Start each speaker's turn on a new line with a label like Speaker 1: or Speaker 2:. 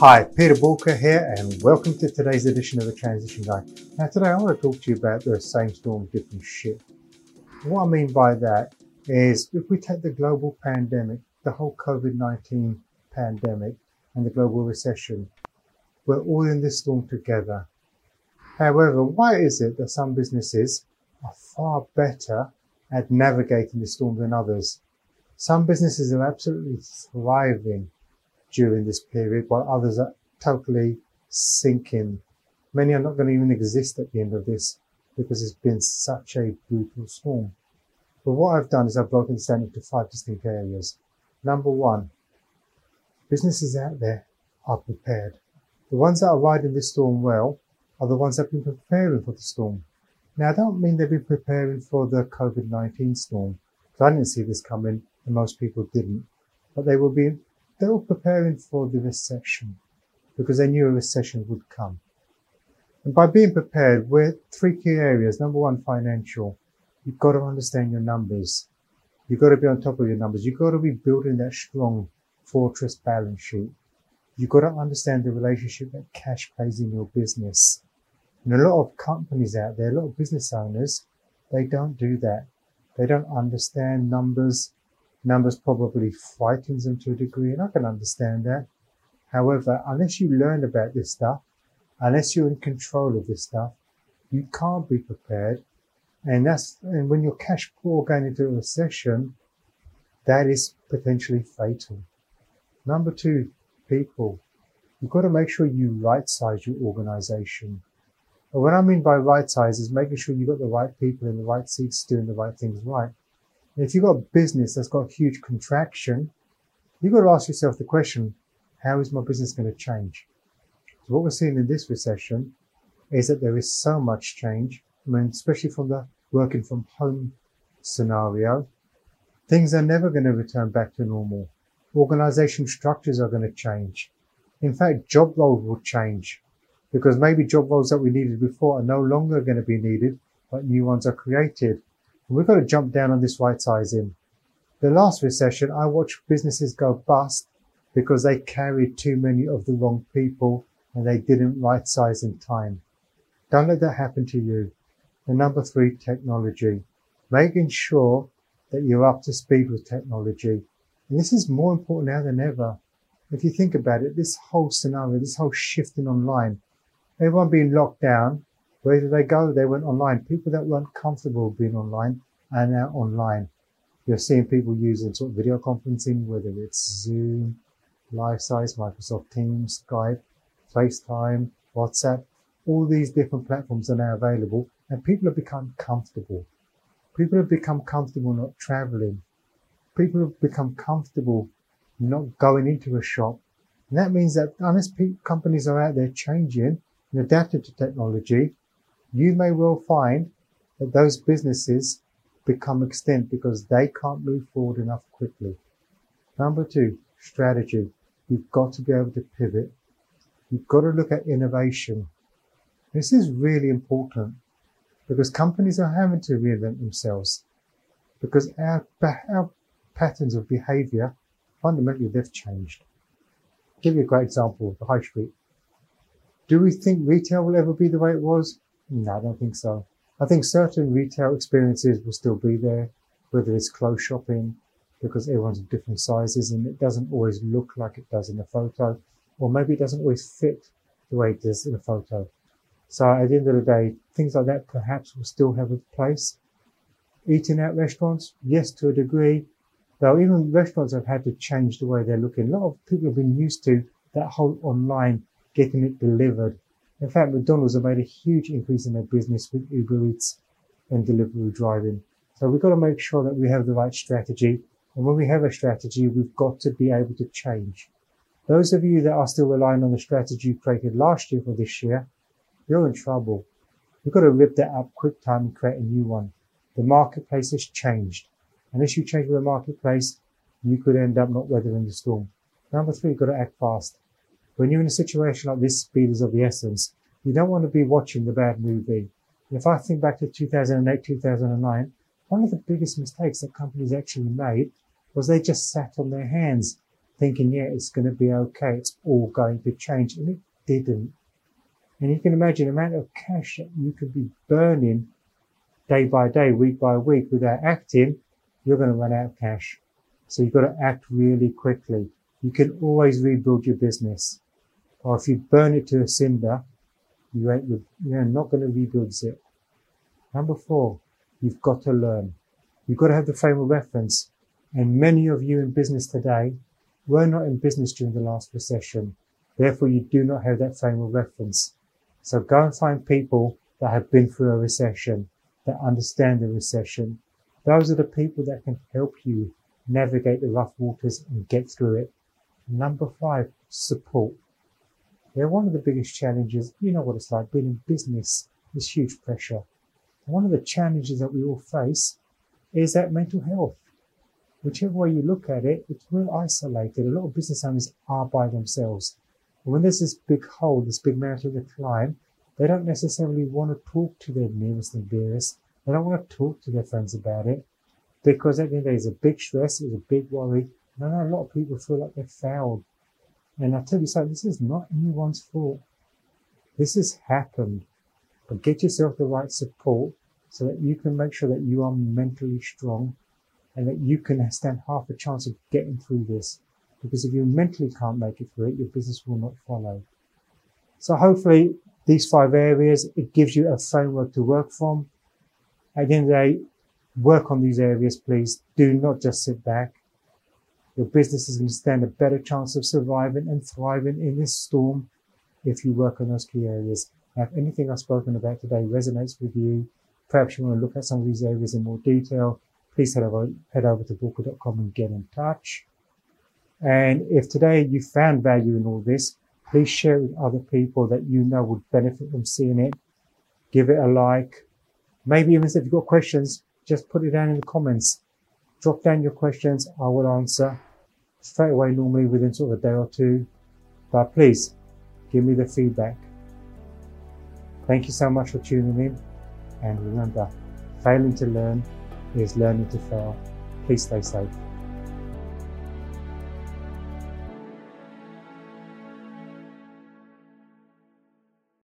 Speaker 1: Hi, Peter Boolkah here, and welcome to today's edition of the Transition Guide. Now, today I want to talk to you about the same storm, different ship. What I mean by that is if we take the global pandemic, the whole COVID 19 pandemic, and the global recession, we're all in this storm together. However, why is it that some businesses are far better at navigating the storm than others? Some businesses are absolutely thriving during this period, while others are totally sinking. Many are not going to even exist at the end of this because it's been such a brutal storm. But what I've done is I've broken this down into five distinct areas. Number one, businesses out there are prepared. The ones that are riding this storm well are the ones that have been preparing for the storm. Now, I don't mean they've been preparing for the COVID-19 storm, because I didn't see this coming and most people didn't. But they will be they were preparing for the recession because they knew a recession would come. And by being prepared, we're three key areas. Number one, financial. You've got to understand your numbers. You've got to be on top of your numbers. You've got to be building that strong fortress balance sheet. You've got to understand the relationship that cash plays in your business. And a lot of companies out there, a lot of business owners, they don't do that. They don't understand numbers numbers probably frightens them to a degree, and I can understand that. However, unless you learn about this stuff, unless you're in control of this stuff, you can't be prepared. And that's, and when you're cash poor going into a recession, that is potentially fatal. Number two, people. You've got to make sure you right size your organization. And what I mean by right size is making sure you've got the right people in the right seats doing the right things right. If you've got business that's got huge contraction, you've got to ask yourself the question, how is my business going to change? So what we're seeing in this recession is that there is so much change. I mean, especially from the working from home scenario, things are never going to return back to normal. Organization structures are going to change. In fact, job roles will change because maybe job roles that we needed before are no longer going to be needed, but new ones are created. We've got to jump down on this right sizing. The last recession, I watched businesses go bust because they carried too many of the wrong people and they didn't right size in time. Don't let that happen to you. And number three, technology. Making sure that you're up to speed with technology. And this is more important now than ever. If you think about it, this whole scenario, this whole shifting online, everyone being locked down, where did they go? They went online. People that weren't comfortable being online are now online. You're seeing people using sort of video conferencing, whether it's Zoom, Lifesize, Microsoft Teams, Skype, FaceTime, WhatsApp. All these different platforms are now available and people have become comfortable. People have become comfortable not traveling. People have become comfortable not going into a shop. And that means that unless companies are out there changing and adapting to technology, you may well find that those businesses become extinct because they can't move forward enough quickly. Number two, strategy. You've got to be able to pivot. You've got to look at innovation. This is really important because companies are having to reinvent themselves because our, our patterns of behavior, fundamentally, they've changed. I'll give you a great example of the high street. Do we think retail will ever be the way it was? No, I don't think so. I think certain retail experiences will still be there, whether it's clothes shopping, because everyone's different sizes and it doesn't always look like it does in a photo, or maybe it doesn't always fit the way it does in a photo. So at the end of the day, things like that perhaps will still have a place. Eating out restaurants, yes, to a degree, though even restaurants have had to change the way they're looking. A lot of people have been used to that whole online getting it delivered in fact, McDonald's have made a huge increase in their business with Uber Eats and delivery driving. So we've got to make sure that we have the right strategy. And when we have a strategy, we've got to be able to change. Those of you that are still relying on the strategy you created last year for this year, you're in trouble. You've got to rip that up quick time and create a new one. The marketplace has changed. Unless you change the marketplace, you could end up not weathering the storm. Number three, you've got to act fast. When you're in a situation like this, speed is of the essence. You don't want to be watching the bad movie. If I think back to 2008, 2009, one of the biggest mistakes that companies actually made was they just sat on their hands. thinking, yeah, it's going to be okay. It's all going to change. And it didn't. And you can imagine the amount of cash that you could be burning day by day, week by week without acting. You're going to run out of cash. So you've got to act really quickly. You can always rebuild your business. Or if you burn it to a cinder, you ain't, you're not going to rebuild it. Number four, you've got to learn. You've got to have the frame of reference. And many of you in business today were not in business during the last recession. Therefore, you do not have that frame of reference. So go and find people that have been through a recession, that understand the recession. Those are the people that can help you navigate the rough waters and get through it. Number five, support. They're one of the biggest challenges. You know what it's like being in business. There's huge pressure. one of the challenges that we all face is that mental health. Whichever way you look at it, it's real isolated. A lot of business owners are by themselves. When there's this big hole, this big mountain to climb, they don't necessarily want to talk to their nearest and dearest. They don't want to talk to their friends about it because at the end of the day, it's a big stress, it's a big worry. And I know a lot of people feel like they've failed. And I tell you so, this is not anyone's fault. This has happened. But get yourself the right support so that you can make sure that you are mentally strong and that you can stand half a chance of getting through this. Because if you mentally can't make it through it, your business will not follow. So hopefully these five areas, it gives you a framework to work from. At the end of the day, work on these areas, please. Do not just sit back. Your business is going to stand a better chance of surviving and thriving in this storm if you work on those key areas. Now, if anything I've spoken about today resonates with you, perhaps you want to look at some of these areas in more detail, please head over, head over to Boolkah.com and get in touch. And if today you found value in all this, please share it with other people that you know would benefit from seeing it. Give it a like. Maybe even if you've got questions, just put it down in the comments. Drop down your questions. I will answer straight away, normally within sort of a day or two. But please give me the feedback. Thank you so much for tuning in. And remember, failing to learn is learning to fail. Please stay safe.